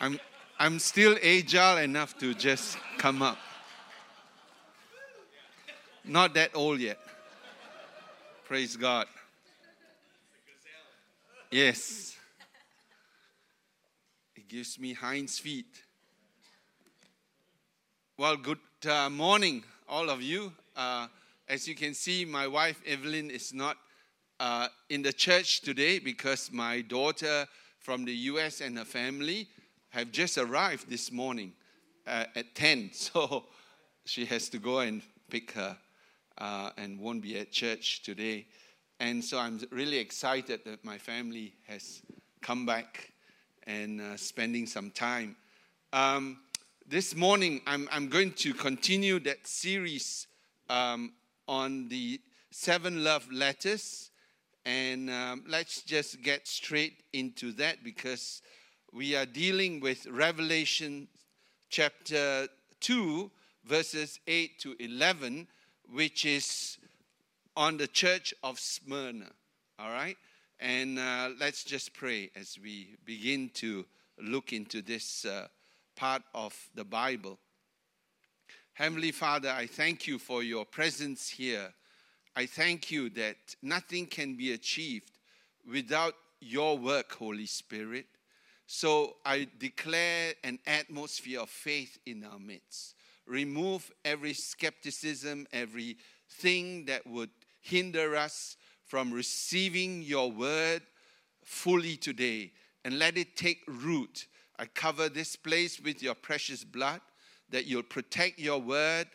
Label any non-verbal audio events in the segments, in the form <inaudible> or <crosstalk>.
I'm, I'm still agile enough to just come up. Not that old yet. Praise God. Yes. It gives me hinds feet. Well, good uh, morning, all of you. Uh, as you can see, my wife Evelyn is not uh, in the church today because my daughter from the US and her family have just arrived this morning uh, at 10. <laughs> So she has to go and pick her uh, and won't be at church today. And so I'm really excited that my family has come back and uh, spending some time. Um, this morning, I'm, I'm going to continue that series um, on the seven love letters. And um, let's just get straight into that because we are dealing with Revelation chapter 2, verses 8 to 11, which is on the church of Smyrna. All right? And uh, let's just pray as we begin to look into this uh, part of the Bible. Heavenly Father, I thank you for your presence here. I thank you that nothing can be achieved without your work, Holy Spirit. So I declare an atmosphere of faith in our midst. Remove every skepticism, everything that would hinder us from receiving your word fully today, and let it take root. I cover this place with your precious blood, that you'll protect your word,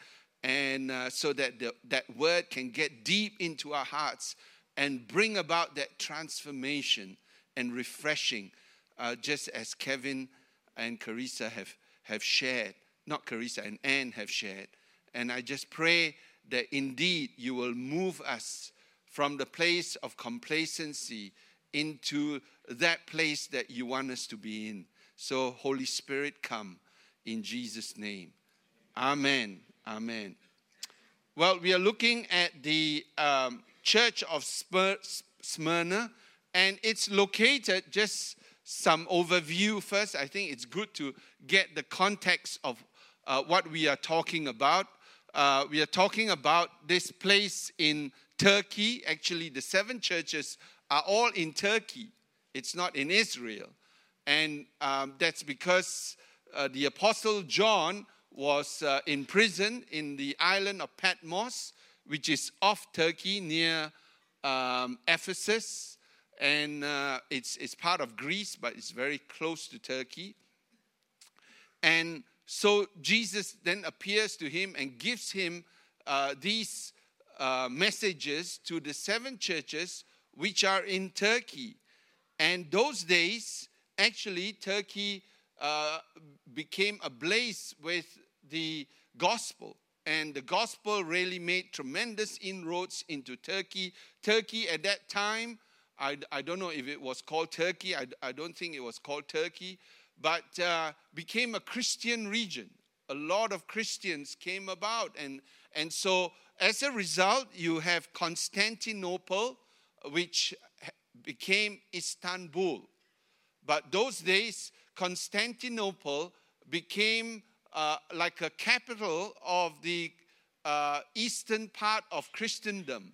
and uh, so that the, that word can get deep into our hearts and bring about that transformation and refreshing uh, just as Kevin and Carissa have, have shared, not Carissa and Anne have shared. And I just pray that indeed you will move us from the place of complacency into that place that you want us to be in. So, Holy Spirit, come in Jesus' name. Amen. Amen. Well, we are looking at the um, church of Smyrna, and it's located just some overview first. I think it's good to get the context of uh, what we are talking about. Uh, we are talking about this place in Turkey. Actually, the seven churches are all in Turkey, it's not in Israel. And um, that's because uh, the Apostle John was uh, in prison in the island of Patmos, which is off Turkey near um, Ephesus and uh, it's, it's part of Greece, but it's very close to Turkey. And so Jesus then appears to him and gives him uh, these uh, messages to the seven churches which are in Turkey. And those days, actually, Turkey uh, became ablaze with the gospel. And the gospel really made tremendous inroads into Turkey. Turkey at that time I, I don't know if it was called Turkey, I, I don't think it was called Turkey, but uh, became a Christian region. A lot of Christians came about. And, and so, as a result, you have Constantinople, which became Istanbul. But those days, Constantinople became uh, like a capital of the uh, eastern part of Christendom.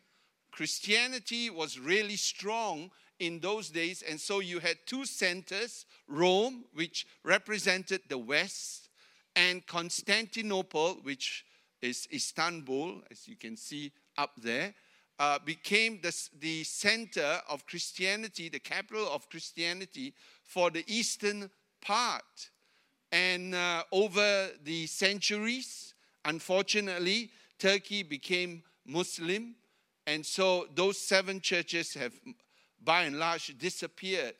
Christianity was really strong in those days, and so you had two centers Rome, which represented the West, and Constantinople, which is Istanbul, as you can see up there. Uh, became the, the center of Christianity, the capital of Christianity for the eastern part. And uh, over the centuries, unfortunately, Turkey became Muslim and so those seven churches have, by and large, disappeared.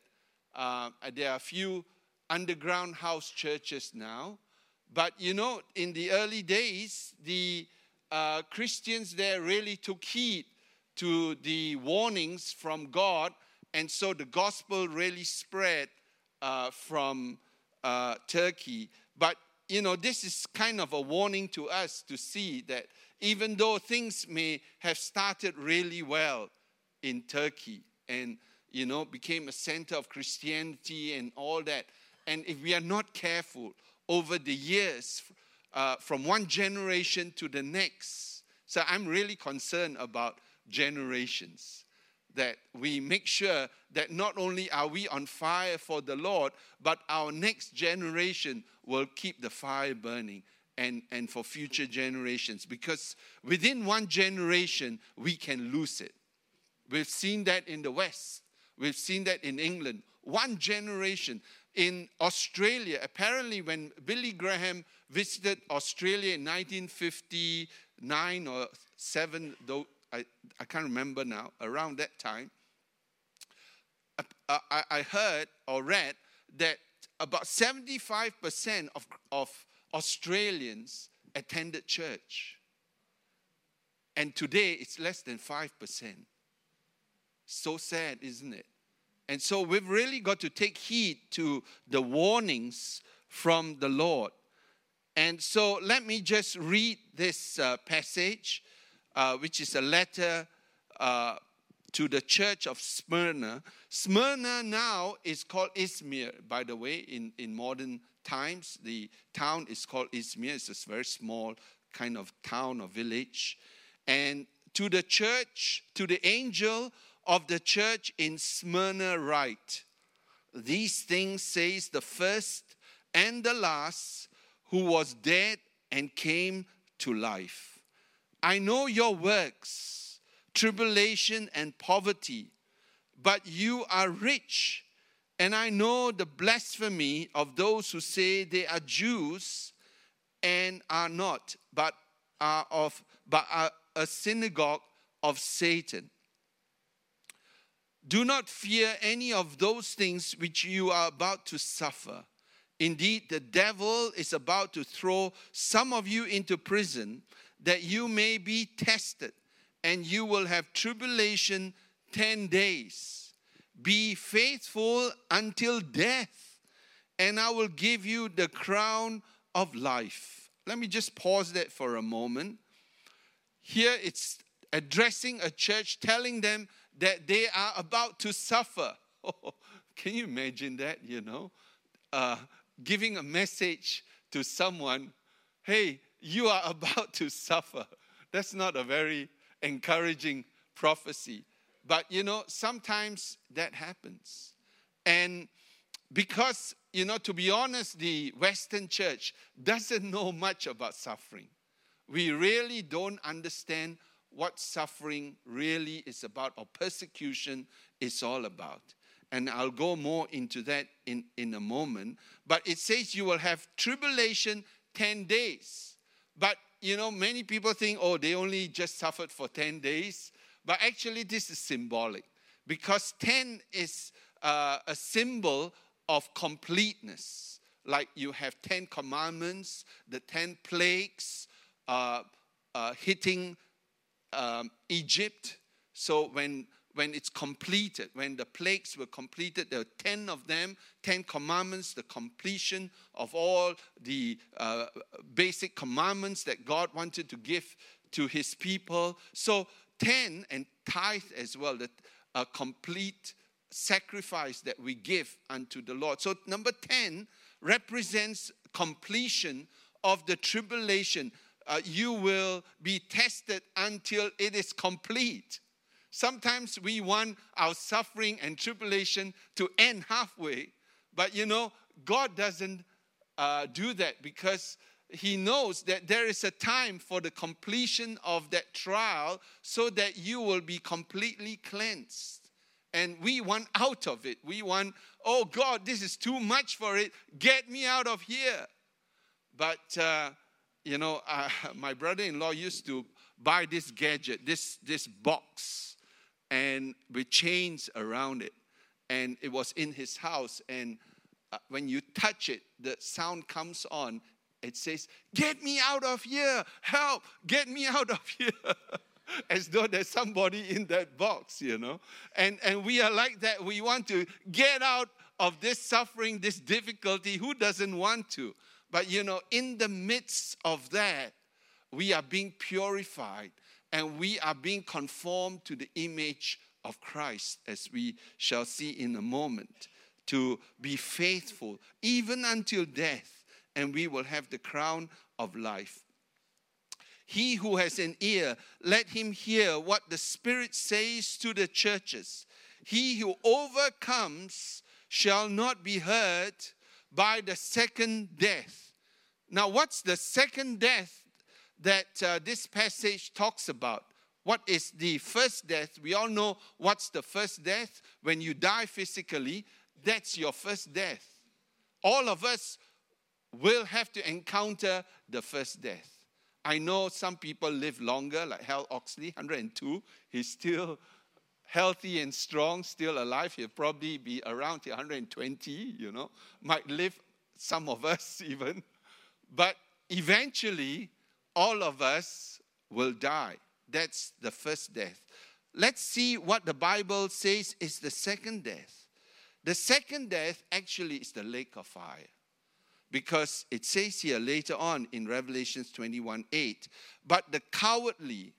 Uh, there are a few underground house churches now. But you know, in the early days, the uh, Christians there really took heed to the warnings from God. And so the gospel really spread uh, from uh, Turkey. But you know, this is kind of a warning to us to see that even though things may have started really well in Turkey and, you know, became a center of Christianity and all that, And if we are not careful over the years, uh, from one generation to the next, so I'm really concerned about generations. That we make sure that not only are we on fire for the Lord, but our next generation will keep the fire burning and, and for future generations. Because within one generation, we can lose it. We've seen that in the West, we've seen that in England. One generation. In Australia, apparently, when Billy Graham visited Australia in 1959 or 7, though I, I can't remember now, around that time, uh, I, I heard or read that about 75% of, of Australians attended church. And today it's less than 5%. So sad, isn't it? And so we've really got to take heed to the warnings from the Lord. And so let me just read this uh, passage, uh, which is a letter uh, to the church of Smyrna. Smyrna now is called Izmir, by the way, in, in modern times. The town is called Izmir. It's a very small kind of town or village. And to the church, to the angel of the church in Smyrna, write These things says the first and the last who was dead and came to life. I know your works, tribulation and poverty, but you are rich. And I know the blasphemy of those who say they are Jews and are not, but are of but are a synagogue of Satan. Do not fear any of those things which you are about to suffer. Indeed, the devil is about to throw some of you into prison that you may be tested, and you will have tribulation 10 days. Be faithful until death, and I will give you the crown of life. Let me just pause that for a moment. Here it's addressing a church, telling them that they are about to suffer. Oh, <laughs> can you imagine that? You know, uh, giving a message to someone, hey, you are <laughs> about to suffer. That's not a very encouraging prophecy. But you know, sometimes that happens. And because, you know, to be honest, the Western church doesn't know much about suffering. We really don't understand what suffering really is about or persecution is all about. And I'll go more into that in, in a moment. But it says you will have tribulation 10 days. But, you know, many people think, oh, they only just suffered for 10 days. But actually, this is symbolic because 10 is uh, a symbol of completeness. Like you have 10 commandments, the 10 plagues uh, uh, hitting um, Egypt. So when when it's completed, when the plagues were completed, there were 10 of them, 10 commandments, the completion of all the uh, basic commandments that God wanted to give to his people. So 10 and tithe as well, that a complete sacrifice that we give unto the Lord. So number 10 represents completion of the tribulation uh, you will be tested until it is complete. Sometimes we want our suffering and tribulation to end halfway, but you know, God doesn't uh, do that because He knows that there is a time for the completion of that trial so that you will be completely cleansed. And we want out of it. We want, oh God, this is too much for it. Get me out of here. But uh, you know, <laughs> uh, my brother-in-law used to buy this gadget, this this box, and with chains around it, and it was in his house. And uh, when you touch it, the sound comes on. It says, "Get me out of here! Help! Get me out of <laughs> here!" As though there's somebody in that box, you know. And and we are like that. We want to get out of this suffering, this difficulty. Who doesn't want to? But you know, in the midst of that, we are being purified and we are being conformed to the image of Christ, as we shall see in a moment. to be faithful, even until death, and we will have the crown of life. He who has an ear, let him hear what the Spirit says to the churches. He who overcomes shall not be hurt by the second death. Now, what's the second death that uh, this passage talks about? What is the first death? We all know what's the first death. When you die physically, that's your first death. All of us will have to encounter the first death. I know some people live longer, like Hal Oxley, 102. He's still healthy and strong, still alive. He'll probably be around 120, you know, might live some of us <laughs> even. But eventually, all of us will die. That's the first death. Let's see what the Bible says is the second death. The second death actually is the lake of fire. Because it says here later on in Revelations 21 8, but the cowardly,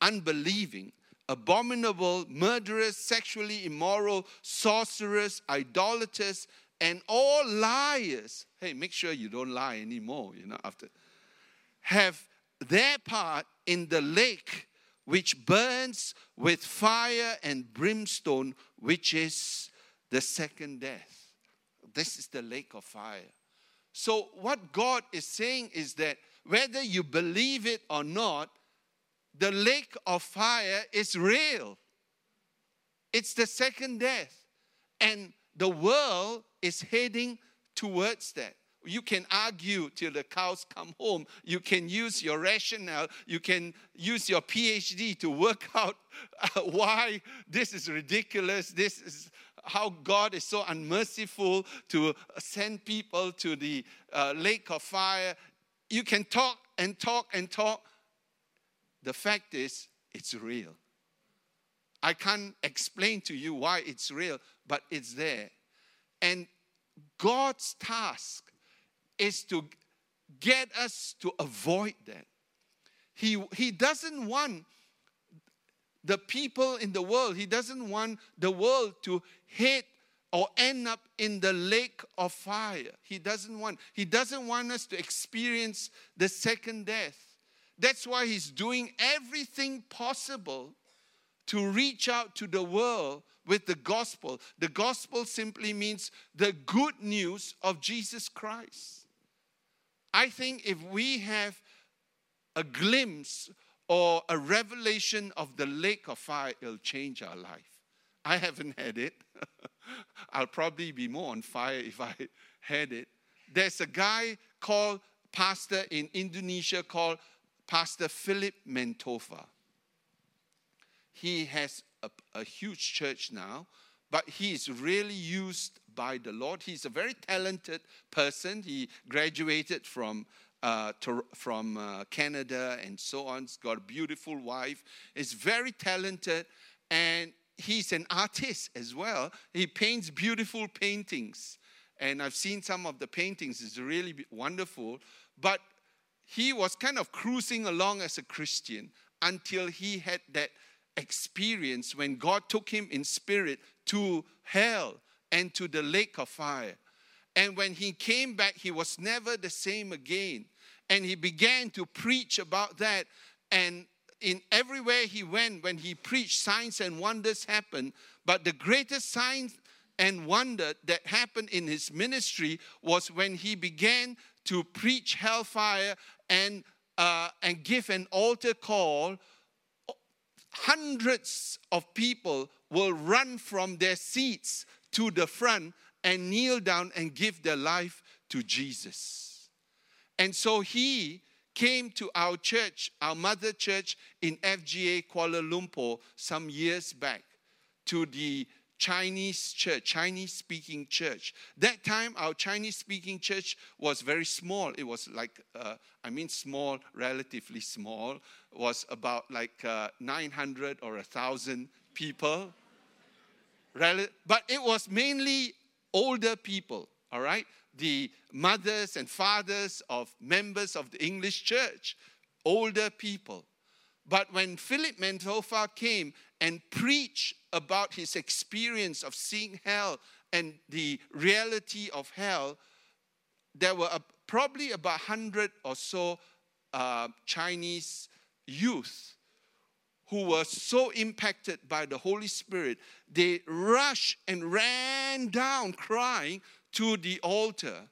unbelieving, abominable, murderers, sexually immoral, sorcerers, idolaters, and all liars. Hey, make sure you don't lie anymore, you know, after. Have their part in the lake which burns with fire and brimstone, which is the second death. This is the lake of fire. So, what God is saying is that whether you believe it or not, the lake of fire is real. It's the second death. And the world is heading towards that. You can argue till the cows come home. You can use your rationale. You can use your PhD to work <laughs> out uh, why this is ridiculous. This is how God is so unmerciful to send people to the uh, lake of fire. You can talk and talk and talk. The fact is, it's real. I can't explain to you why it's real, but it's there. And God's task is to get us to avoid that. He, he doesn't want the people in the world, He doesn't want the world to hit or end up in the lake of fire. He doesn't want. He doesn't want us to experience the second death. That's why He's doing everything possible to reach out to the world with the gospel. The gospel simply means the good news of Jesus Christ. I think if we have a glimpse or a revelation of the lake of fire, it'll change our life. I haven't had it. <laughs> I'll probably be more on fire if I had it. There's a guy called pastor in Indonesia called Pastor Philip Mantofa. He has a, a huge church now, but he is really used by the Lord. He's a very talented person. He graduated from uh, to, from uh, Canada and so on. He's got a beautiful wife. He's very talented, and he's an artist as well. He paints beautiful paintings, and I've seen some of the paintings. It's really wonderful. But he was kind of cruising along as a Christian until he had that experience when God took him in spirit to hell and to the lake of fire. And when he came back, he was never the same again. And he began to preach about that. And in everywhere he went, when he preached, signs and wonders happened. But the greatest sign and wonder that happened in his ministry was when he began to preach hellfire and, uh, and give an altar call hundreds of people will run from their seats to the front and kneel down and give their life to Jesus. And so he came to our church, our mother church in FGA Kuala Lumpur, some years back to the Chinese church, Chinese speaking church. That time, our Chinese speaking church was very small. It was like, uh, I mean, small, relatively small, was about like uh, 900 or 1,000 people. But it was mainly older people, all right? The mothers and fathers of members of the English church, older people. But when Philip Mantofa came and preached about his experience of seeing hell and the reality of hell, there were probably about 100 or so uh, Chinese youth who were so impacted by the Holy Spirit, they rushed and ran down crying to the altar.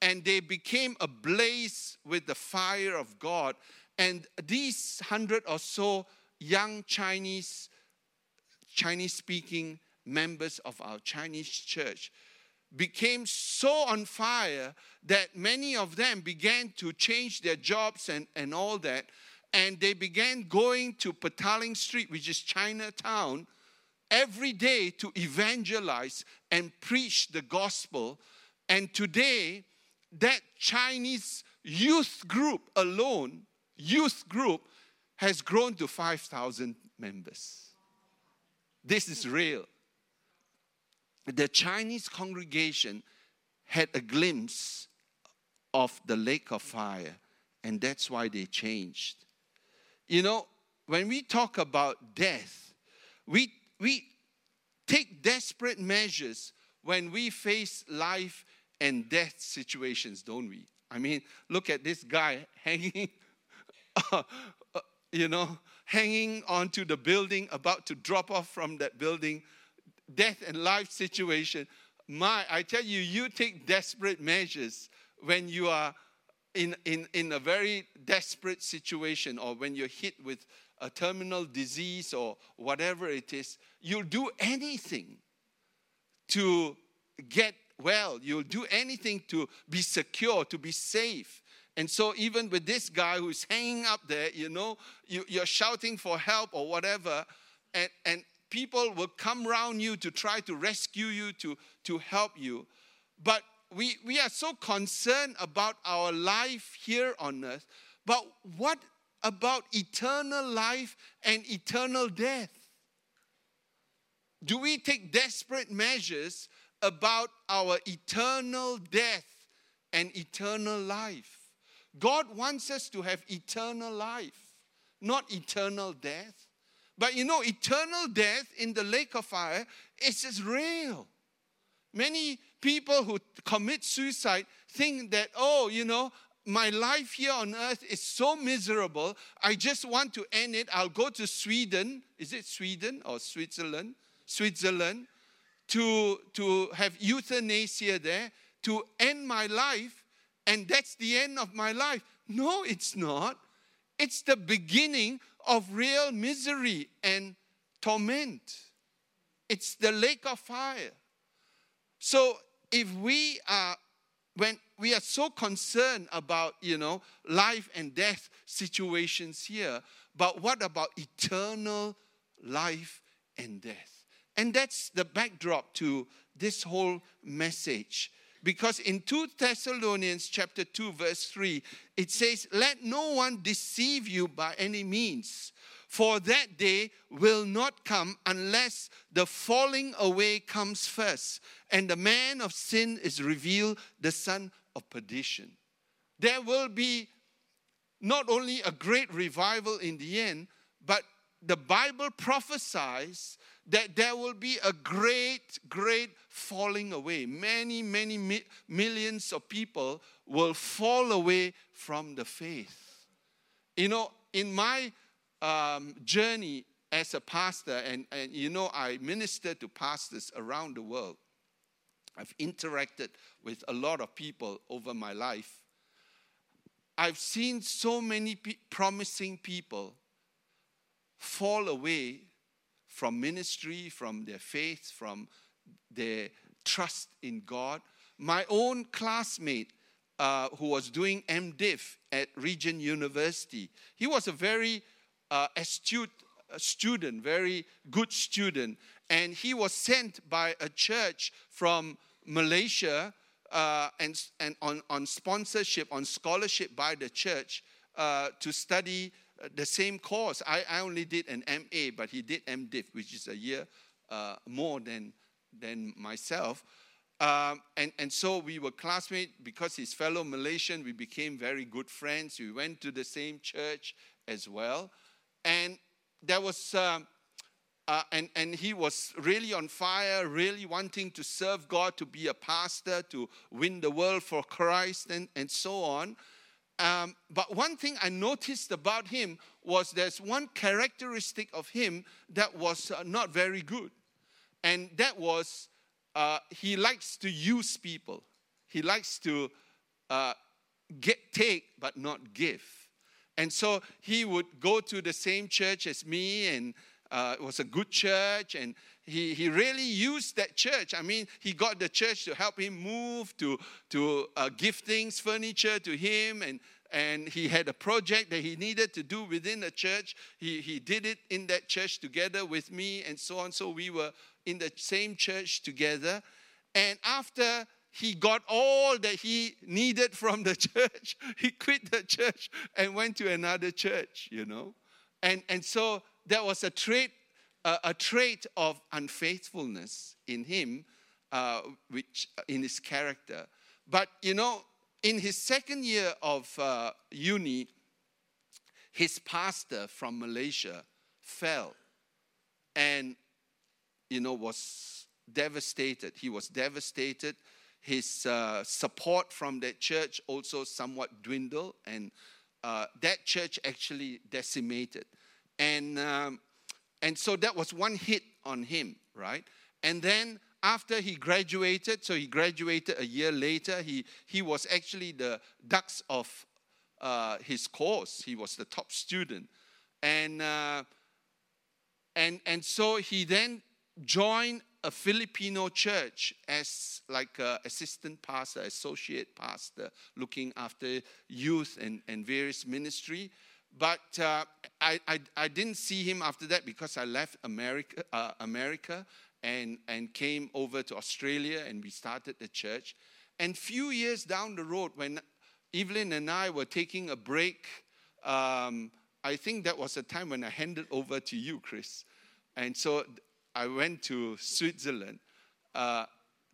And they became ablaze with the fire of God. And these hundred or so young Chinese, Chinese speaking members of our Chinese church became so on fire that many of them began to change their jobs and, and all that. And they began going to Petaling Street, which is Chinatown, every day to evangelize and preach the gospel. And today, that Chinese youth group alone, youth group, has grown to 5,000 members. This is real the Chinese congregation had a glimpse of the lake of fire, and that's why they changed. You know, when we talk about death, we, we take desperate measures when we face life and death situations, don't we? I mean, look at this guy <laughs> hanging, you know, hanging onto the building, about to drop off from that building death and life situation, my, I tell you, you take desperate measures when you are in, in, in a very desperate situation or when you're hit with a terminal disease or whatever it is. You'll do anything to get well. You'll do anything to be secure, to be safe. And so, even with this guy who's hanging up there, you know, you, are shouting for help or whatever, and, and, people will come around you to try to rescue you, to, to help you. But we, we are so concerned about our life here on earth. But what about eternal life and eternal death? Do we take desperate measures about our eternal death and eternal life? God wants us to have eternal life, not eternal death. But you know, eternal death in the lake of fire is just real. Many people who commit suicide think that, oh, you know, my life here on earth is so miserable. I just want to end it. I'll go to Sweden. Is it Sweden or Switzerland? Switzerland to, to have euthanasia there to end my life, and that's the end of my life. No, it's not. It's the beginning of real misery and torment. It's the lake of fire. So if we are when we are so concerned about you know life and death situations here but what about eternal life and death? And that's the backdrop to this whole message. Because in 2 Thessalonians chapter 2 verse 3 it says let no one deceive you by any means for that day will not come unless the falling away comes first and the man of sin is revealed the son of perdition there will be not only a great revival in the end but the bible prophesies that there will be a great, great falling away. Many, many mi- millions of people will fall away from the faith. You know, in my um, journey as a pastor, and, and you know, I minister to pastors around the world. I've interacted with a lot of people over my life. I've seen so many pe- promising people fall away from ministry, from their faith, from their trust in God. My own classmate, uh, who was doing MDiv at Regent University, he was a very uh, astute student, very good student, and he was sent by a church from Malaysia uh, and, and on, on sponsorship, on scholarship by the church uh, to study uh, the same course. I, I only did an MA, but he did MDiv, which is a year uh, more than, than myself. Um, and, and so we were classmates because he's fellow Malaysian. We became very good friends. We went to the same church as well. And there was um, uh, and, and he was really on fire, really wanting to serve God, to be a pastor, to win the world for Christ, and, and so on. Um, but one thing I noticed about him was there's one characteristic of him that was uh, not very good. And that was uh, he likes to use people. He likes to uh, get take but not give. And so he would go to the same church as me, and uh, it was a good church, and he, he really used that church. I mean, he got the church to help him move, to, to uh, give things, furniture to him, and, and he had a project that he needed to do within the church. He, he did it in that church together with me, and so on. So we were in the same church together. And after he got all that he needed from the <laughs> church, he quit the church and went to another church, you know. And, and so there was a trait, uh, a trait of unfaithfulness in him, uh, which in his character. But you know, in his second year of uh, uni, his pastor from Malaysia fell and you know was devastated. He was devastated. His uh, support from that church also somewhat dwindled, and uh, that church actually decimated. And, um, and so that was one hit on him, right? And then after he graduated, so he graduated a year later, he, he was actually the dux of uh, his course. He was the top student. And, uh, and, and so he then joined a Filipino church as like an assistant pastor, associate pastor, looking after youth and, and various ministry. But uh, I, I, I, didn't see him after that because I left America, uh, America and, and came over to Australia and we started the church. And few years down the road, when Evelyn and I were taking a break, um, I think that was the time when I handed over to you, Chris. And so I went to Switzerland uh,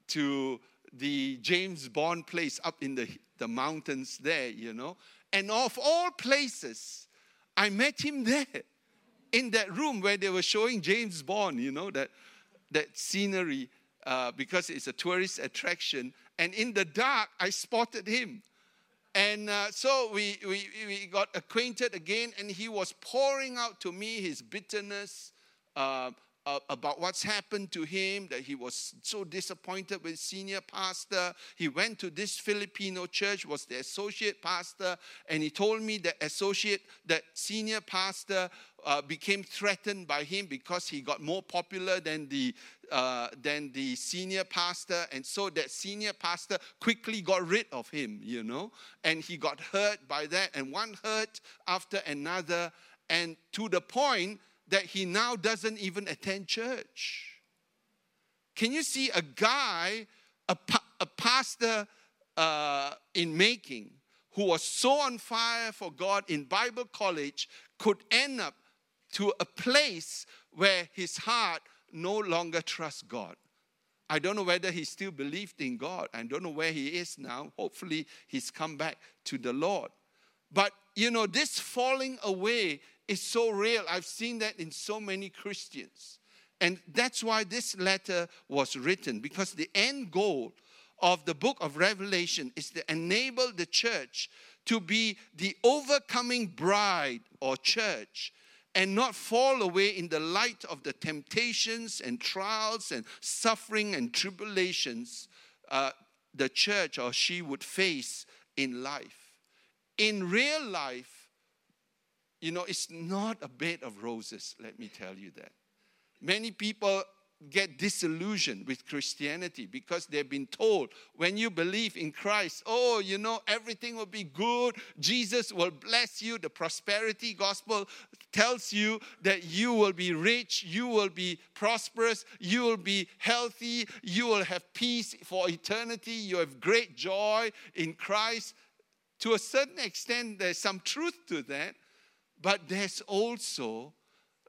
to the James Bond place up in the, the mountains there, you know. And of all places, I met him there in that room where they were showing James Bond, you know, that, that scenery uh, because it's a tourist attraction. And in the dark, I spotted him. And uh, so we, we, we got acquainted again, and he was pouring out to me his bitterness, uh, uh, about what's happened to him, that he was so disappointed with senior pastor. He went to this Filipino church, was the associate pastor, and he told me that associate, that senior pastor uh, became threatened by him because he got more popular than the uh, than the senior pastor, and so that senior pastor quickly got rid of him, you know, and he got hurt by that, and one hurt after another, and to the point that he now doesn't even attend church. Can you see a guy, a, a pastor uh, in making, who was so on fire for God in Bible college, could end up to a place where his heart no longer trusts God? I don't know whether he still believed in God. I don't know where he is now. Hopefully, he's come back to the Lord. But you know, this falling away is so real. I've seen that in so many Christians. And that's why this letter was written, because the end goal of the book of Revelation is to enable the church to be the overcoming bride or church and not fall away in the light of the temptations and trials and suffering and tribulations uh, the church or she would face in life. In real life, you know, it's not a bed of roses, let me tell you that. Many people get disillusioned with Christianity because they've been told when you believe in Christ, oh, you know, everything will be good. Jesus will bless you. The prosperity gospel tells you that you will be rich, you will be prosperous, you will be healthy, you will have peace for eternity, you have great joy in Christ. To a certain extent, there's some truth to that. But there's also,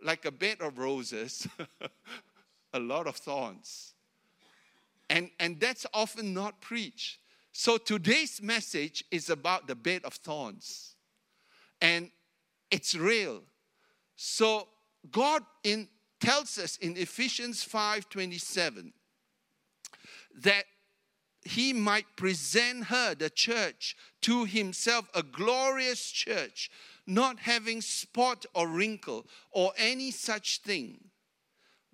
like a bed of roses, <laughs> a lot of thorns. And, and that's often not preached. So today's message is about the bed of thorns. And it's real. So God in tells us in Ephesians 5:27 that he might present her, the church, to himself, a glorious church, not having spot or wrinkle or any such thing,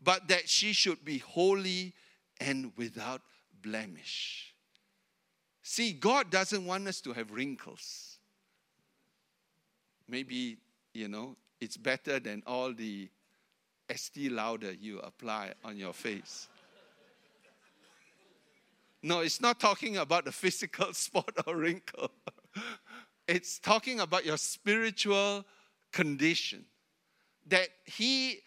but that she should be holy and without blemish. See, God doesn't want us to have wrinkles. Maybe, you know, it's better than all the Estee Lauder you apply on your face. No, it's not talking about the physical <laughs> spot or wrinkle. It's talking about your spiritual condition. That He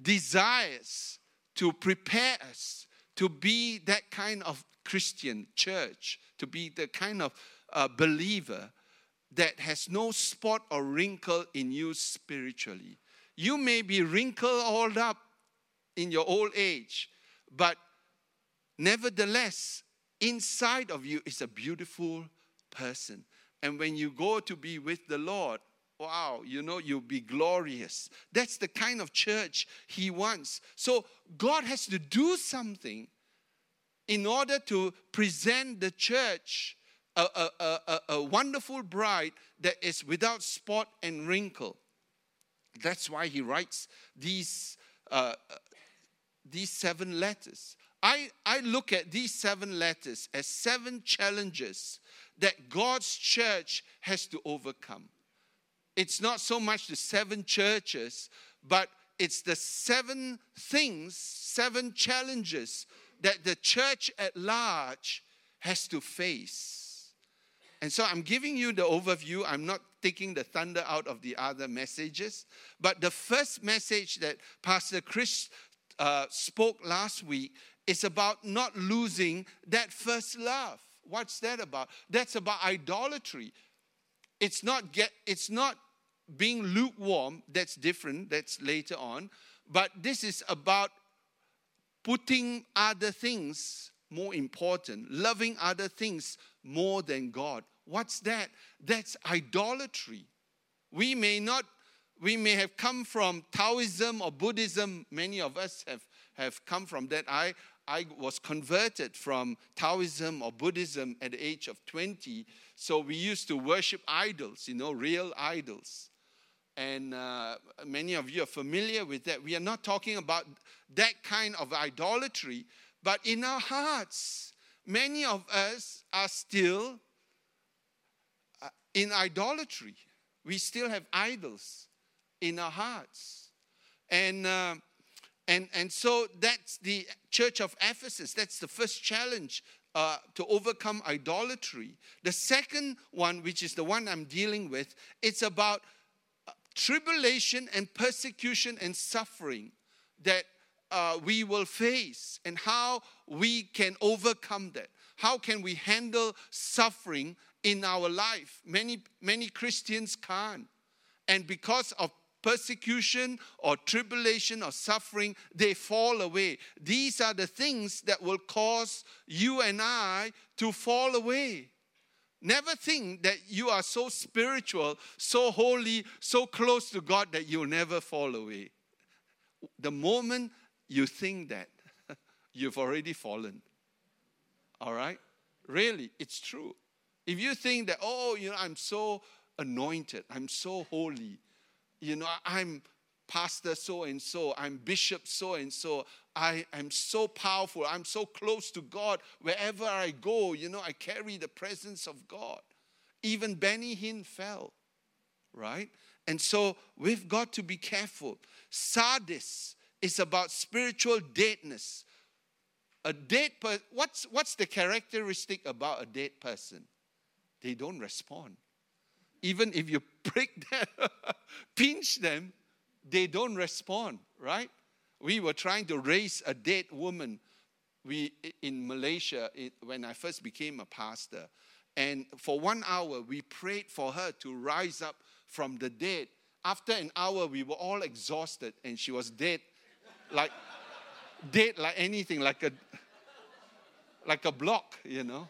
desires to prepare us to be that kind of Christian church, to be the kind of uh, believer that has no spot or wrinkle in you spiritually. You may be wrinkled all up in your old age, but nevertheless, inside of you is a beautiful person. And when you go to be with the Lord, wow, you know, you'll be glorious. That's the kind of church He wants. So God has to do something in order to present the church a, a, a, a wonderful bride that is without spot and wrinkle. That's why He writes these, uh, these seven letters. I, I look at these seven letters as seven challenges that God's church has to overcome. It's not so much the seven churches, but it's the seven things, seven challenges that the church at large has to face. And so I'm giving you the overview. I'm not taking the thunder out of the other messages. But the first message that Pastor Chris uh, spoke last week is about not losing that first love. What's that about? That's about idolatry. It's not get it's not being lukewarm, that's different, that's later on. But this is about putting other things more important, loving other things more than God. What's that? That's idolatry. We may not, we may have come from Taoism or Buddhism. Many of us have, have come from that. I, I was converted from Taoism or Buddhism at the age of 20. So we used to worship idols, you know, real idols. And uh, many of you are familiar with that. We are not talking about that kind of idolatry, but in our hearts, many of us are still uh, in idolatry. We still have idols in our hearts. And uh, and, and so that's the church of Ephesus. That's the first challenge uh, to overcome idolatry. The second one, which is the one I'm dealing with, it's about uh, tribulation and persecution and suffering that uh, we will face and how we can overcome that. How can we handle suffering in our life? Many, many Christians can't. And because of persecution or tribulation or suffering, they fall away. These are the things that will cause you and I to fall away. Never think that you are so spiritual, so holy, so close to God that you'll never fall away. The moment you think that, <laughs> you've already fallen. All right? Really, it's true. If you think that, oh, you know, I'm so anointed, I'm so holy, you know, I'm pastor so and so, I'm bishop so and so, I am so powerful, I'm so close to God. Wherever I go, you know, I carry the presence of God. Even Benny Hinn fell, right? And so we've got to be careful. Sardis is about spiritual deadness. A dead person, what's, what's the characteristic about a dead person? They don't respond. Even if you <laughs> prick them, pinch them, they don't respond, right? We were trying to raise a dead woman we, in Malaysia it, when I first became a pastor. And for one hour, we prayed for her to rise up from the dead. After an hour, we were all exhausted, and she was dead, like dead like anything, like a like a block, you know.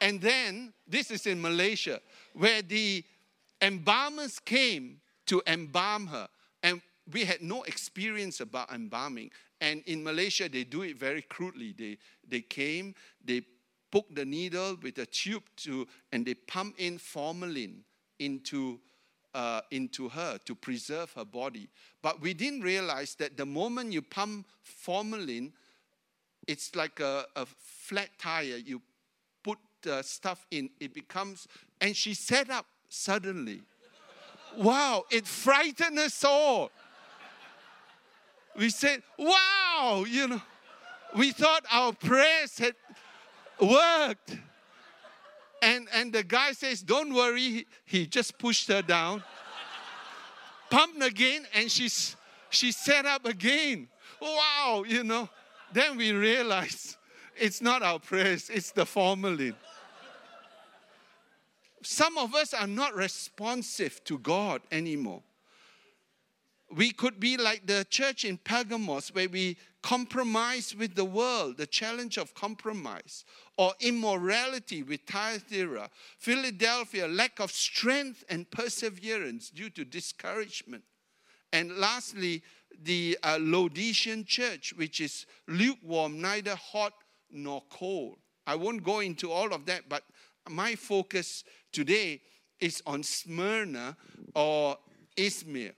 And then this is in Malaysia, where the embalmers came to embalm her. And we had no experience about embalming. And in Malaysia, they do it very crudely. They, they came, they poke the needle with a tube to, and they pump in formalin into, uh, into her to preserve her body. But we didn't realize that the moment you pump formalin, it's like a, a flat tire. You the stuff in, it becomes, and she sat up suddenly. wow, it frightened us all. We said, wow, you know, we thought our prayers had worked. And, and the guy says, Don't worry. He just pushed her down, pumped again, and she's, she sat up again. Wow, you know. Then we realized it's not our prayers, it's the formalin. Some of us are not responsive to God anymore. We could be like the church in Pergamos, where we compromise with the world, the challenge of compromise, or immorality with Thyatira, Philadelphia, lack of strength and perseverance due to discouragement. And lastly, the uh, Laodicean church, which is lukewarm, neither hot nor cold. I won't go into all of that, but my focus today is on Smyrna or Izmir.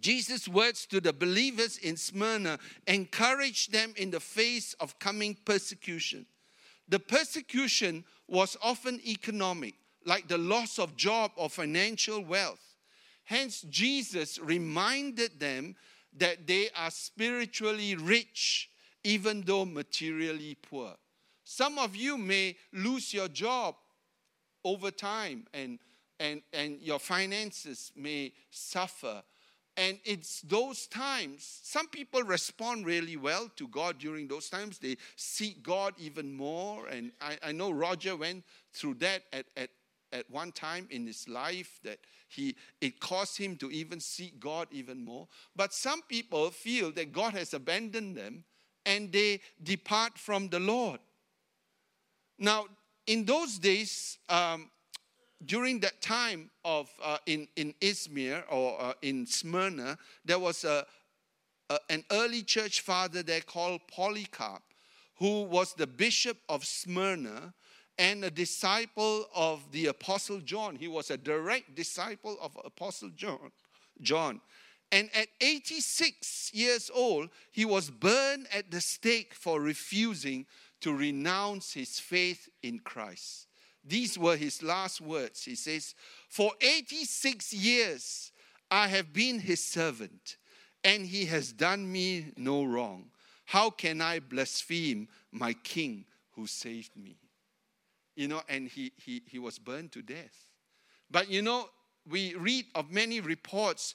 Jesus' words to the believers in Smyrna encouraged them in the face of coming persecution. The persecution was often economic, like the loss of job or financial wealth. Hence, Jesus reminded them that they are spiritually rich, even though materially poor. Some of you may lose your job over time, and, and, and your finances may suffer and it's those times, some people respond really well to God during those times. They seek God even more. And I, I know Roger went through that at, at, at one time in his life that he it caused him to even seek God even more. But some people feel that God has abandoned them and they depart from the Lord. Now, in those days, um, during that time of uh, in, in Izmir or uh, in Smyrna, there was a, a, an early church father there called Polycarp, who was the bishop of Smyrna and a disciple of the apostle John. He was a direct disciple of apostle John. John. And at 86 years old, he was burned at the stake for refusing to renounce his faith in Christ. These were his last words. He says, For 86 years I have been his servant, and he has done me no wrong. How can I blaspheme my king who saved me? You know, and he, he, he was burned to death. But you know, we read of many reports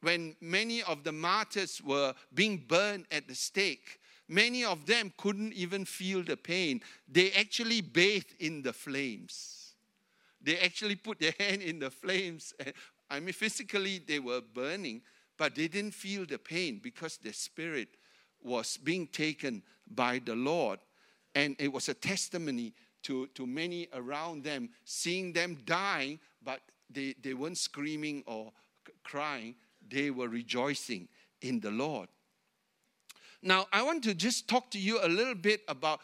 when many of the martyrs were being burned at the stake Many of them couldn't even feel the pain. They actually bathed in the flames. They actually put their <laughs> hand in the flames. I mean, physically, they were burning, but they didn't feel the pain because their spirit was being taken by the Lord. And it was a testimony to, to many around them, seeing them dying, but they, they weren't screaming or crying. They were rejoicing in the Lord. Now, I want to just talk to you a little bit about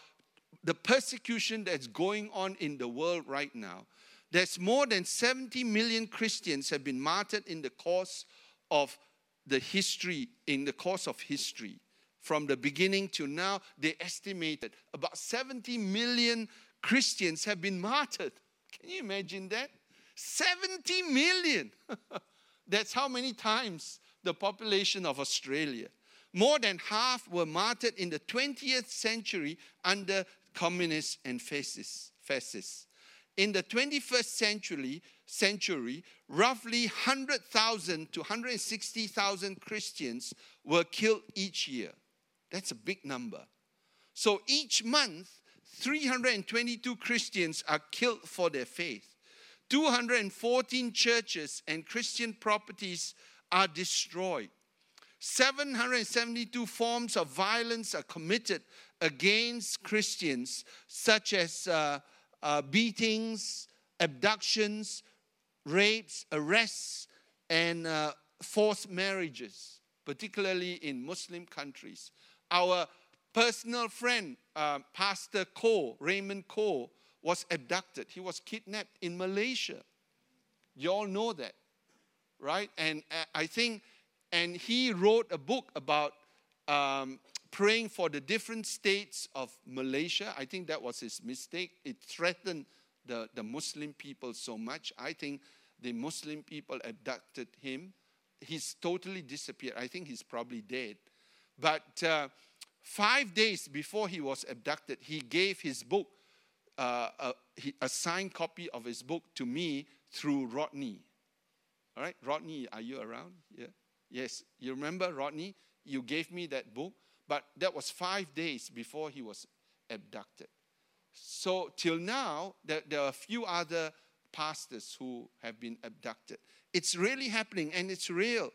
the persecution that's going on in the world right now. There's more than 70 million Christians have been martyred in the course of the history, in the course of history. From the beginning to now, they estimated about 70 million Christians have been martyred. Can you imagine that? 70 million. <laughs> That's how many times the population of Australia. More than half were martyred in the 20th century under communists and fascists. In the 21st century, century roughly 100,000 to 160,000 Christians were killed each year. That's a big number. So each month, 322 Christians are killed for their faith. 214 churches and Christian properties are destroyed. 772 forms of violence are committed against Christians, such as uh, uh, beatings, abductions, rapes, arrests, and uh, forced marriages, particularly in Muslim countries. Our personal friend, uh, Pastor Koh, Raymond Koh, was abducted. He was kidnapped in Malaysia. You all know that, right? And uh, I think, and he wrote a book about um, praying for the different states of Malaysia. I think that was his mistake. It threatened the, the Muslim people so much. I think the Muslim people abducted him. He's totally disappeared. I think he's probably dead. But uh, five days before he was abducted, he gave his book, uh, a, a signed copy of his book to me through Rodney. All right, Rodney, are you around? Yeah. Yes, you remember Rodney? You gave me that book, but that was five days before he was abducted. So, till now, there, there are a few other pastors who have been abducted. It's really happening and it's real.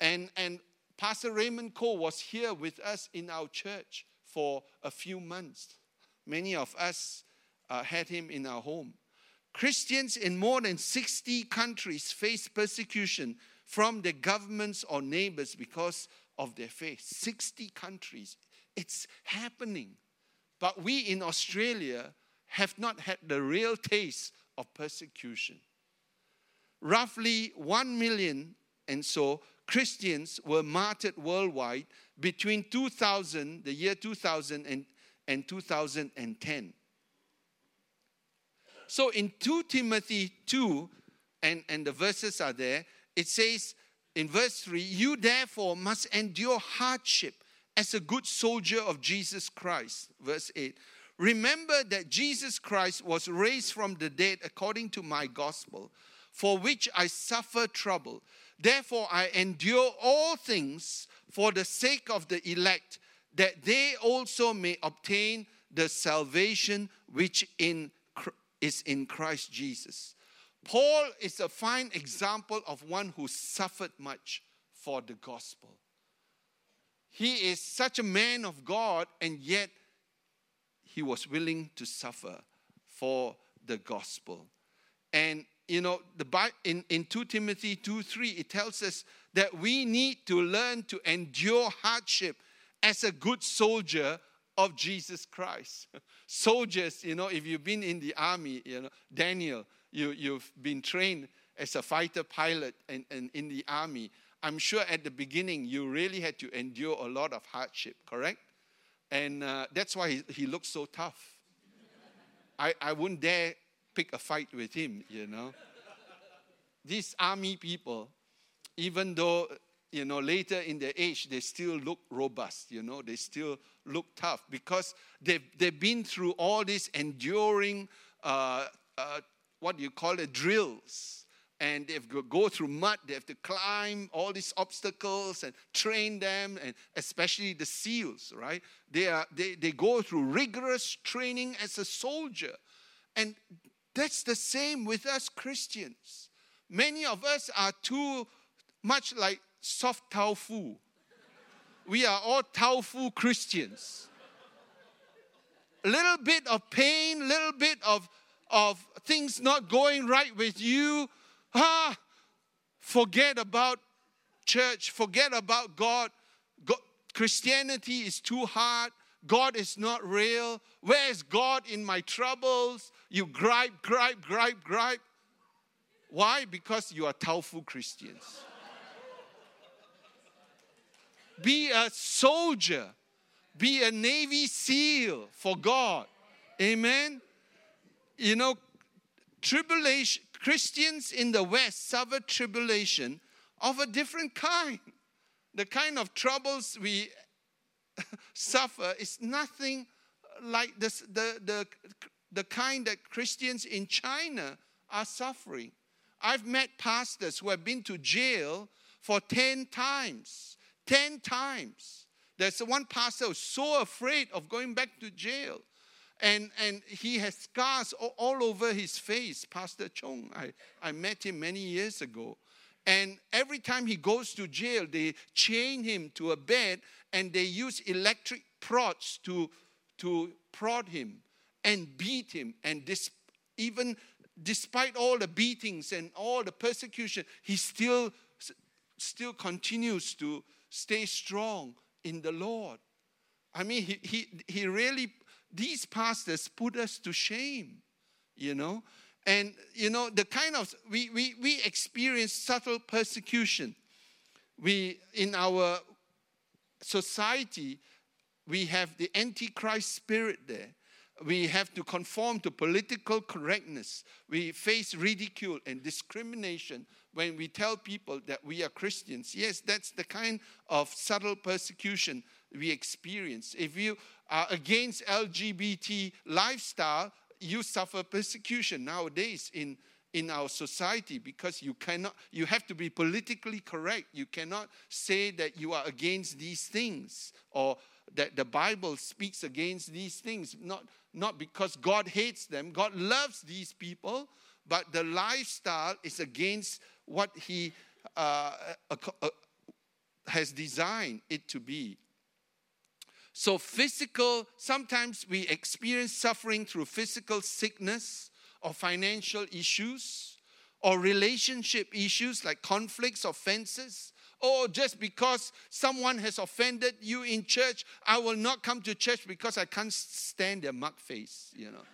And, and Pastor Raymond Koh was here with us in our church for a few months. Many of us uh, had him in our home. Christians in more than 60 countries face persecution from their governments or neighbors because of their faith. 60 countries. It's happening. But we in Australia have not had the real taste of persecution. Roughly 1 million and so Christians were martyred worldwide between 2000, the year 2000 and, and 2010. So in 2 Timothy 2, and, and the verses are there, it says in verse 3 You therefore must endure hardship as a good soldier of Jesus Christ. Verse 8 Remember that Jesus Christ was raised from the dead according to my gospel, for which I suffer trouble. Therefore, I endure all things for the sake of the elect, that they also may obtain the salvation which in, is in Christ Jesus. Paul is a fine example of one who suffered much for the gospel. He is such a man of God, and yet he was willing to suffer for the gospel. And you know, the in, in 2 Timothy 2 3, it tells us that we need to learn to endure hardship as a good soldier of Jesus Christ. <laughs> Soldiers, you know, if you've been in the army, you know, Daniel, you, you've been trained as a fighter pilot and, and in the army. I'm sure at the beginning you really had to endure a lot of hardship, correct? And uh, that's why he, he looks so tough. I, I wouldn't dare pick a fight with him, you know. These army people, even though, you know, later in their age, they still look robust, you know, they still look tough because they've, they've been through all this enduring, uh, uh, what you call it, drills and they have to go through mud, they have to climb all these obstacles and train them, and especially the SEALs, right? They, are, they, they go through rigorous training as a soldier. And that's the same with us Christians. Many of us are too much like soft tofu. We are all tofu Christians. A little bit of pain, little bit of, of things not going right with you, Ah, forget about church, forget about God. God. Christianity is too hard. God is not real. Where is God in my troubles? You gripe, gripe, gripe, gripe. Why? Because you are tofu Christians. Be a soldier. Be a Navy SEAL for God. Amen. You know, tribulation, Christians in the West suffer tribulation of a different kind. The kind of troubles we <laughs> suffer is nothing like this, the, the, the kind that Christians in China are suffering. I've met pastors who have been to jail for 10 times. 10 times. There's one pastor who's so afraid of going back to jail and, and he has scars all over his face. Pastor Chong, I, I met him many years ago. And every time he goes to jail, they chain him to a bed and they use electric prods to, to prod him and beat him. And this, even despite all the beatings and all the persecution, he still still continues to stay strong in the Lord. I mean, he, he, he really, these pastors put us to shame, you know. And, you know, the kind of, we, we, we experience subtle persecution. We, in our society, we have the antichrist spirit there. We have to conform to political correctness. We face ridicule and discrimination when we tell people that we are Christians. Yes, that's the kind of subtle persecution we experience. If you are against LGBT lifestyle, you suffer persecution nowadays in, in our society because you cannot you have to be politically correct you cannot say that you are against these things or that the bible speaks against these things not not because god hates them god loves these people but the lifestyle is against what he uh, uh, uh, has designed it to be so, physical, sometimes we experience suffering through physical sickness or financial issues or relationship issues like conflicts, offenses. Or just because someone has offended you in church, I will not come to church because I can't stand their mug face, you know.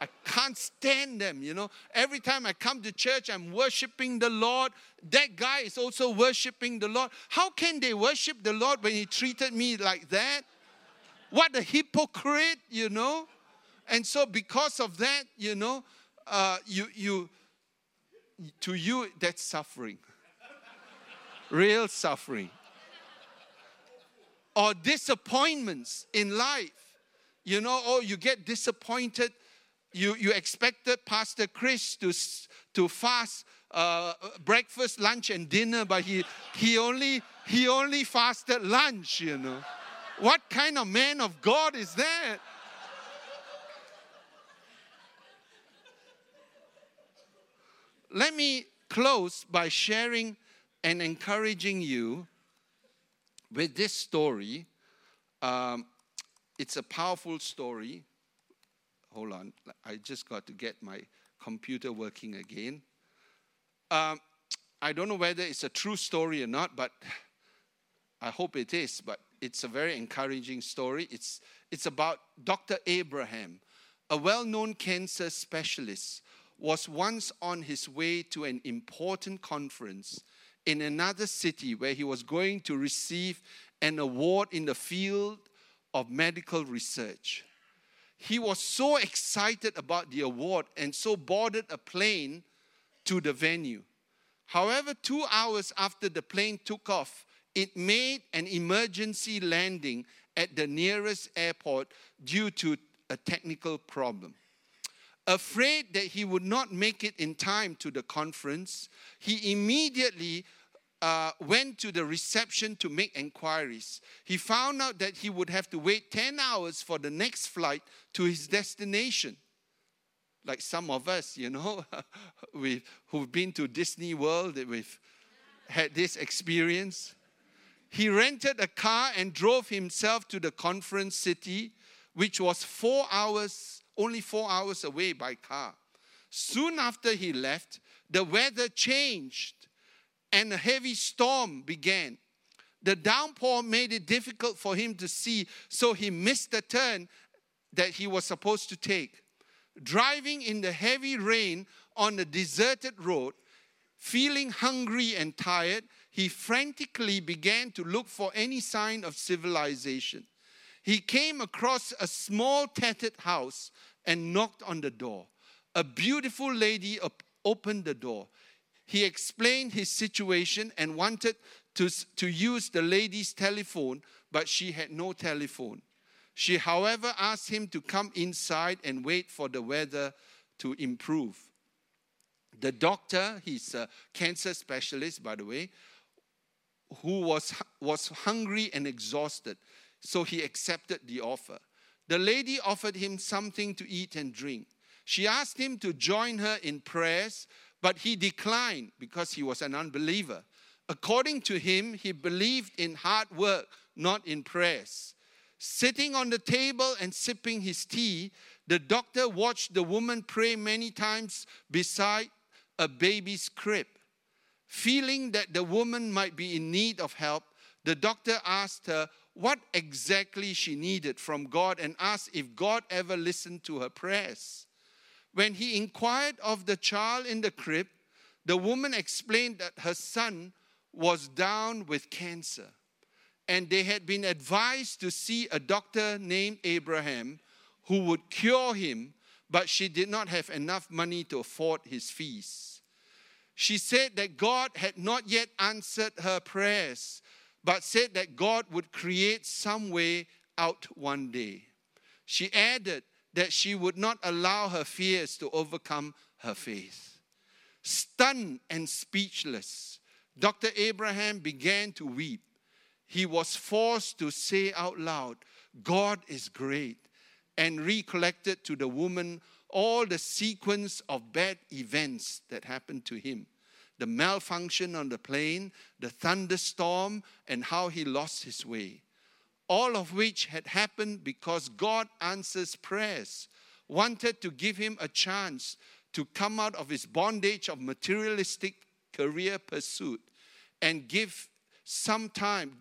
I can't stand them, you know. Every time I come to church, I'm worshiping the Lord. That guy is also worshiping the Lord. How can they worship the Lord when he treated me like that? What a hypocrite, you know. And so, because of that, you know, uh, you, you, to you, that's suffering. Real suffering. Or disappointments in life. You know, or you get disappointed. You, you expected Pastor Chris to, to fast uh, breakfast, lunch, and dinner, but he, he, only, he only fasted lunch, you know. What kind of man of God is that? Let me close by sharing and encouraging you with this story. Um, it's a powerful story. Hold on, I just got to get my computer working again. Um, I don't know whether it's a true story or not, but I hope it is. But it's a very encouraging story. It's, it's about Dr. Abraham, a well known cancer specialist, was once on his way to an important conference in another city where he was going to receive an award in the field of medical research. He was so excited about the award and so boarded a plane to the venue. However, two hours after the plane took off, it made an emergency landing at the nearest airport due to a technical problem. Afraid that he would not make it in time to the conference, he immediately uh, went to the reception to make inquiries. He found out that he would have to wait 10 hours for the next flight to his destination. Like some of us, you know, <laughs> we've who've been to Disney World, we've had this experience. He rented a car and drove himself to the conference city, which was four hours, only four hours away by car. Soon after he left, the weather changed and a heavy storm began. The downpour made it difficult for him to see, so he missed the turn that he was supposed to take. Driving in the heavy rain on a deserted road, feeling hungry and tired, he frantically began to look for any sign of civilization. He came across a small tattered house and knocked on the door. A beautiful lady opened the door. He explained his situation and wanted to, to use the lady's telephone, but she had no telephone. She, however, asked him to come inside and wait for the weather to improve. The doctor, he's a cancer specialist, by the way, who was, was hungry and exhausted, so he accepted the offer. The lady offered him something to eat and drink. She asked him to join her in prayers, but he declined because he was an unbeliever. According to him, he believed in hard work, not in prayers. Sitting on the table and sipping his tea, the doctor watched the woman pray many times beside a baby's crib. Feeling that the woman might be in need of help, the doctor asked her what exactly she needed from God and asked if God ever listened to her prayers. When he inquired of the child in the crib, the woman explained that her son was down with cancer and they had been advised to see a doctor named Abraham who would cure him, but she did not have enough money to afford his fees. She said that God had not yet answered her prayers, but said that God would create some way out one day. She added that she would not allow her fears to overcome her faith. Stunned and speechless, Dr. Abraham began to weep. He was forced to say out loud, God is great, and recollected to the woman all the sequence of bad events that happened to him the malfunction on the plane, the thunderstorm, and how he lost his way. All of which had happened because God answers prayers, wanted to give him a chance to come out of his bondage of materialistic career pursuit and give some time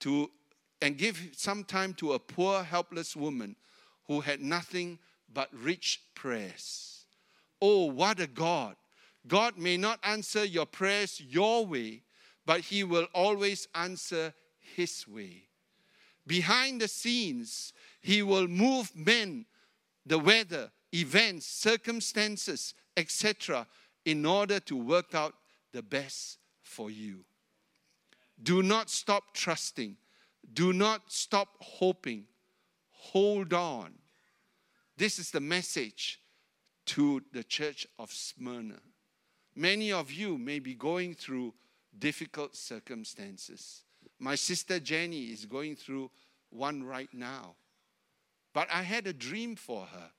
to and give some time to a poor helpless woman who had nothing but rich prayers. Oh, what a God! God may not answer your prayers your way, but He will always answer His way. Behind the scenes, He will move men, the weather, events, circumstances, etc., in order to work out the best for you. Do not stop trusting. Do not stop hoping. Hold on. This is the message to the church of Smyrna. Many of you may be going through difficult circumstances. My sister Jenny is going through one right now. But I had a dream for her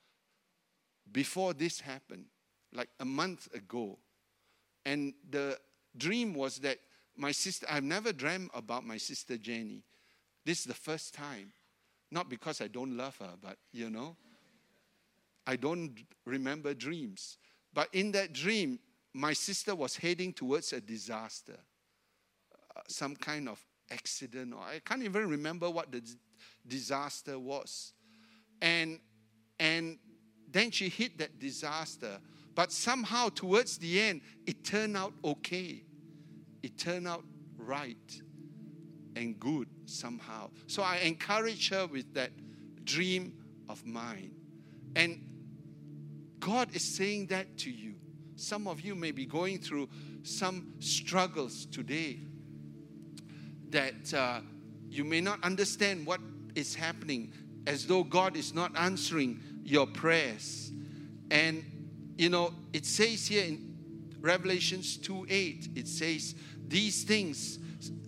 before this happened, like a month ago. And the dream was that my sister, I've never dreamed about my sister Jenny. This is the first time. Not because I don't love her, but you know, I don't remember dreams. But in that dream, my sister was heading towards a disaster, uh, some kind of accident, or I can't even remember what the disaster was. And, and then she hit that disaster. But somehow, towards the end, it turned out okay. It turned out right and good somehow. So I encourage her with that dream of mine. And God is saying that to you. Some of you may be going through some struggles today that uh, you may not understand what is happening, as though God is not answering your prayers. And, you know, it says here in Revelations 2 8, it says, These things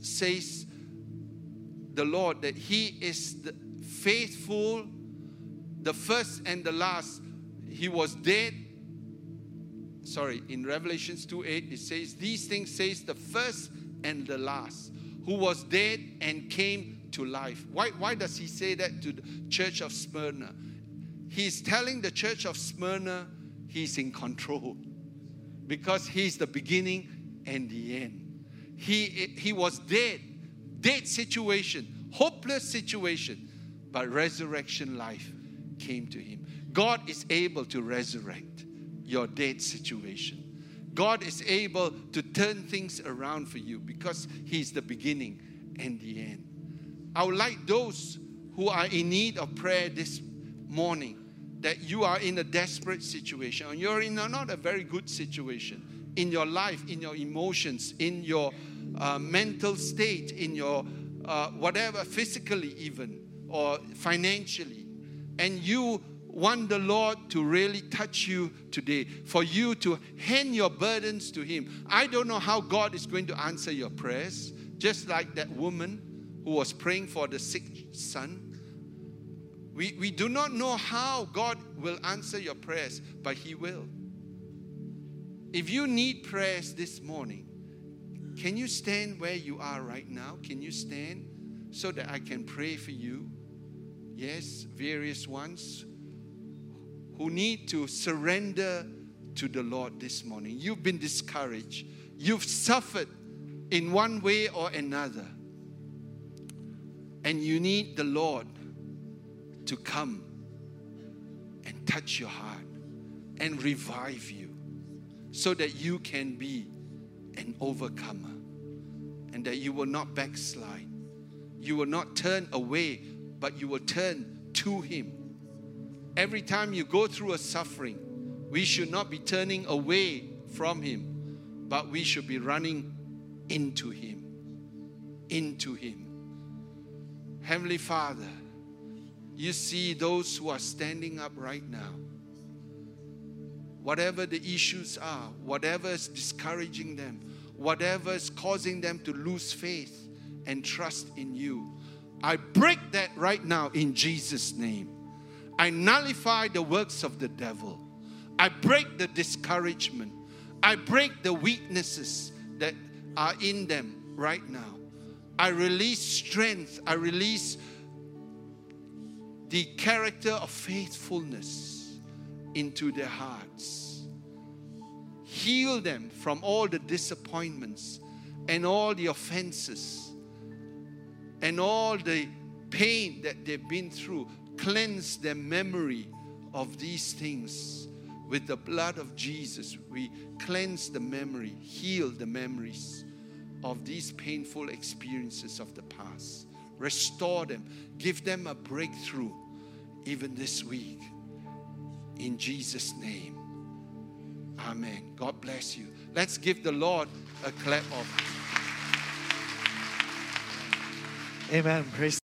says the Lord, that He is the faithful, the first and the last, he was dead. Sorry, in Revelations 2 8, it says, These things says the first and the last, who was dead and came to life. Why, why does he say that to the church of Smyrna? He's telling the church of Smyrna he's in control because he's the beginning and the end. He, he was dead, dead situation, hopeless situation, but resurrection life came to him. God is able to resurrect your dead situation. God is able to turn things around for you because He's the beginning and the end. I would like those who are in need of prayer this morning that you are in a desperate situation or you're in a, not a very good situation in your life, in your emotions, in your uh, mental state, in your uh, whatever, physically even, or financially, and you want the Lord to really touch you today, for you to hand your burdens to Him. I don't know how God is going to answer your prayers, just like that woman who was praying for the sick son. We, we do not know how God will answer your prayers, but He will. If you need prayers this morning, can you stand where you are right now? Can you stand so that I can pray for you? Yes, various ones who need to surrender to the Lord this morning. You've been discouraged. You've suffered in one way or another. And you need the Lord to come and touch your heart and revive you so that you can be an overcomer and that you will not backslide. You will not turn away, but you will turn to Him. Every time you go through a suffering, we should not be turning away from Him, but we should be running into Him. Into Him. Heavenly Father, you see those who are standing up right now. Whatever the issues are, whatever is discouraging them, whatever is causing them to lose faith and trust in you, I break that right now in Jesus' name. I nullify the works of the devil. I break the discouragement. I break the weaknesses that are in them right now. I release strength. I release the character of faithfulness into their hearts. Heal them from all the disappointments and all the offenses and all the pain that they've been through. Cleanse their memory of these things with the blood of Jesus. We cleanse the memory, heal the memories of these painful experiences of the past. Restore them, give them a breakthrough even this week. In Jesus' name. Amen. God bless you. Let's give the Lord a clap of. Amen. Praise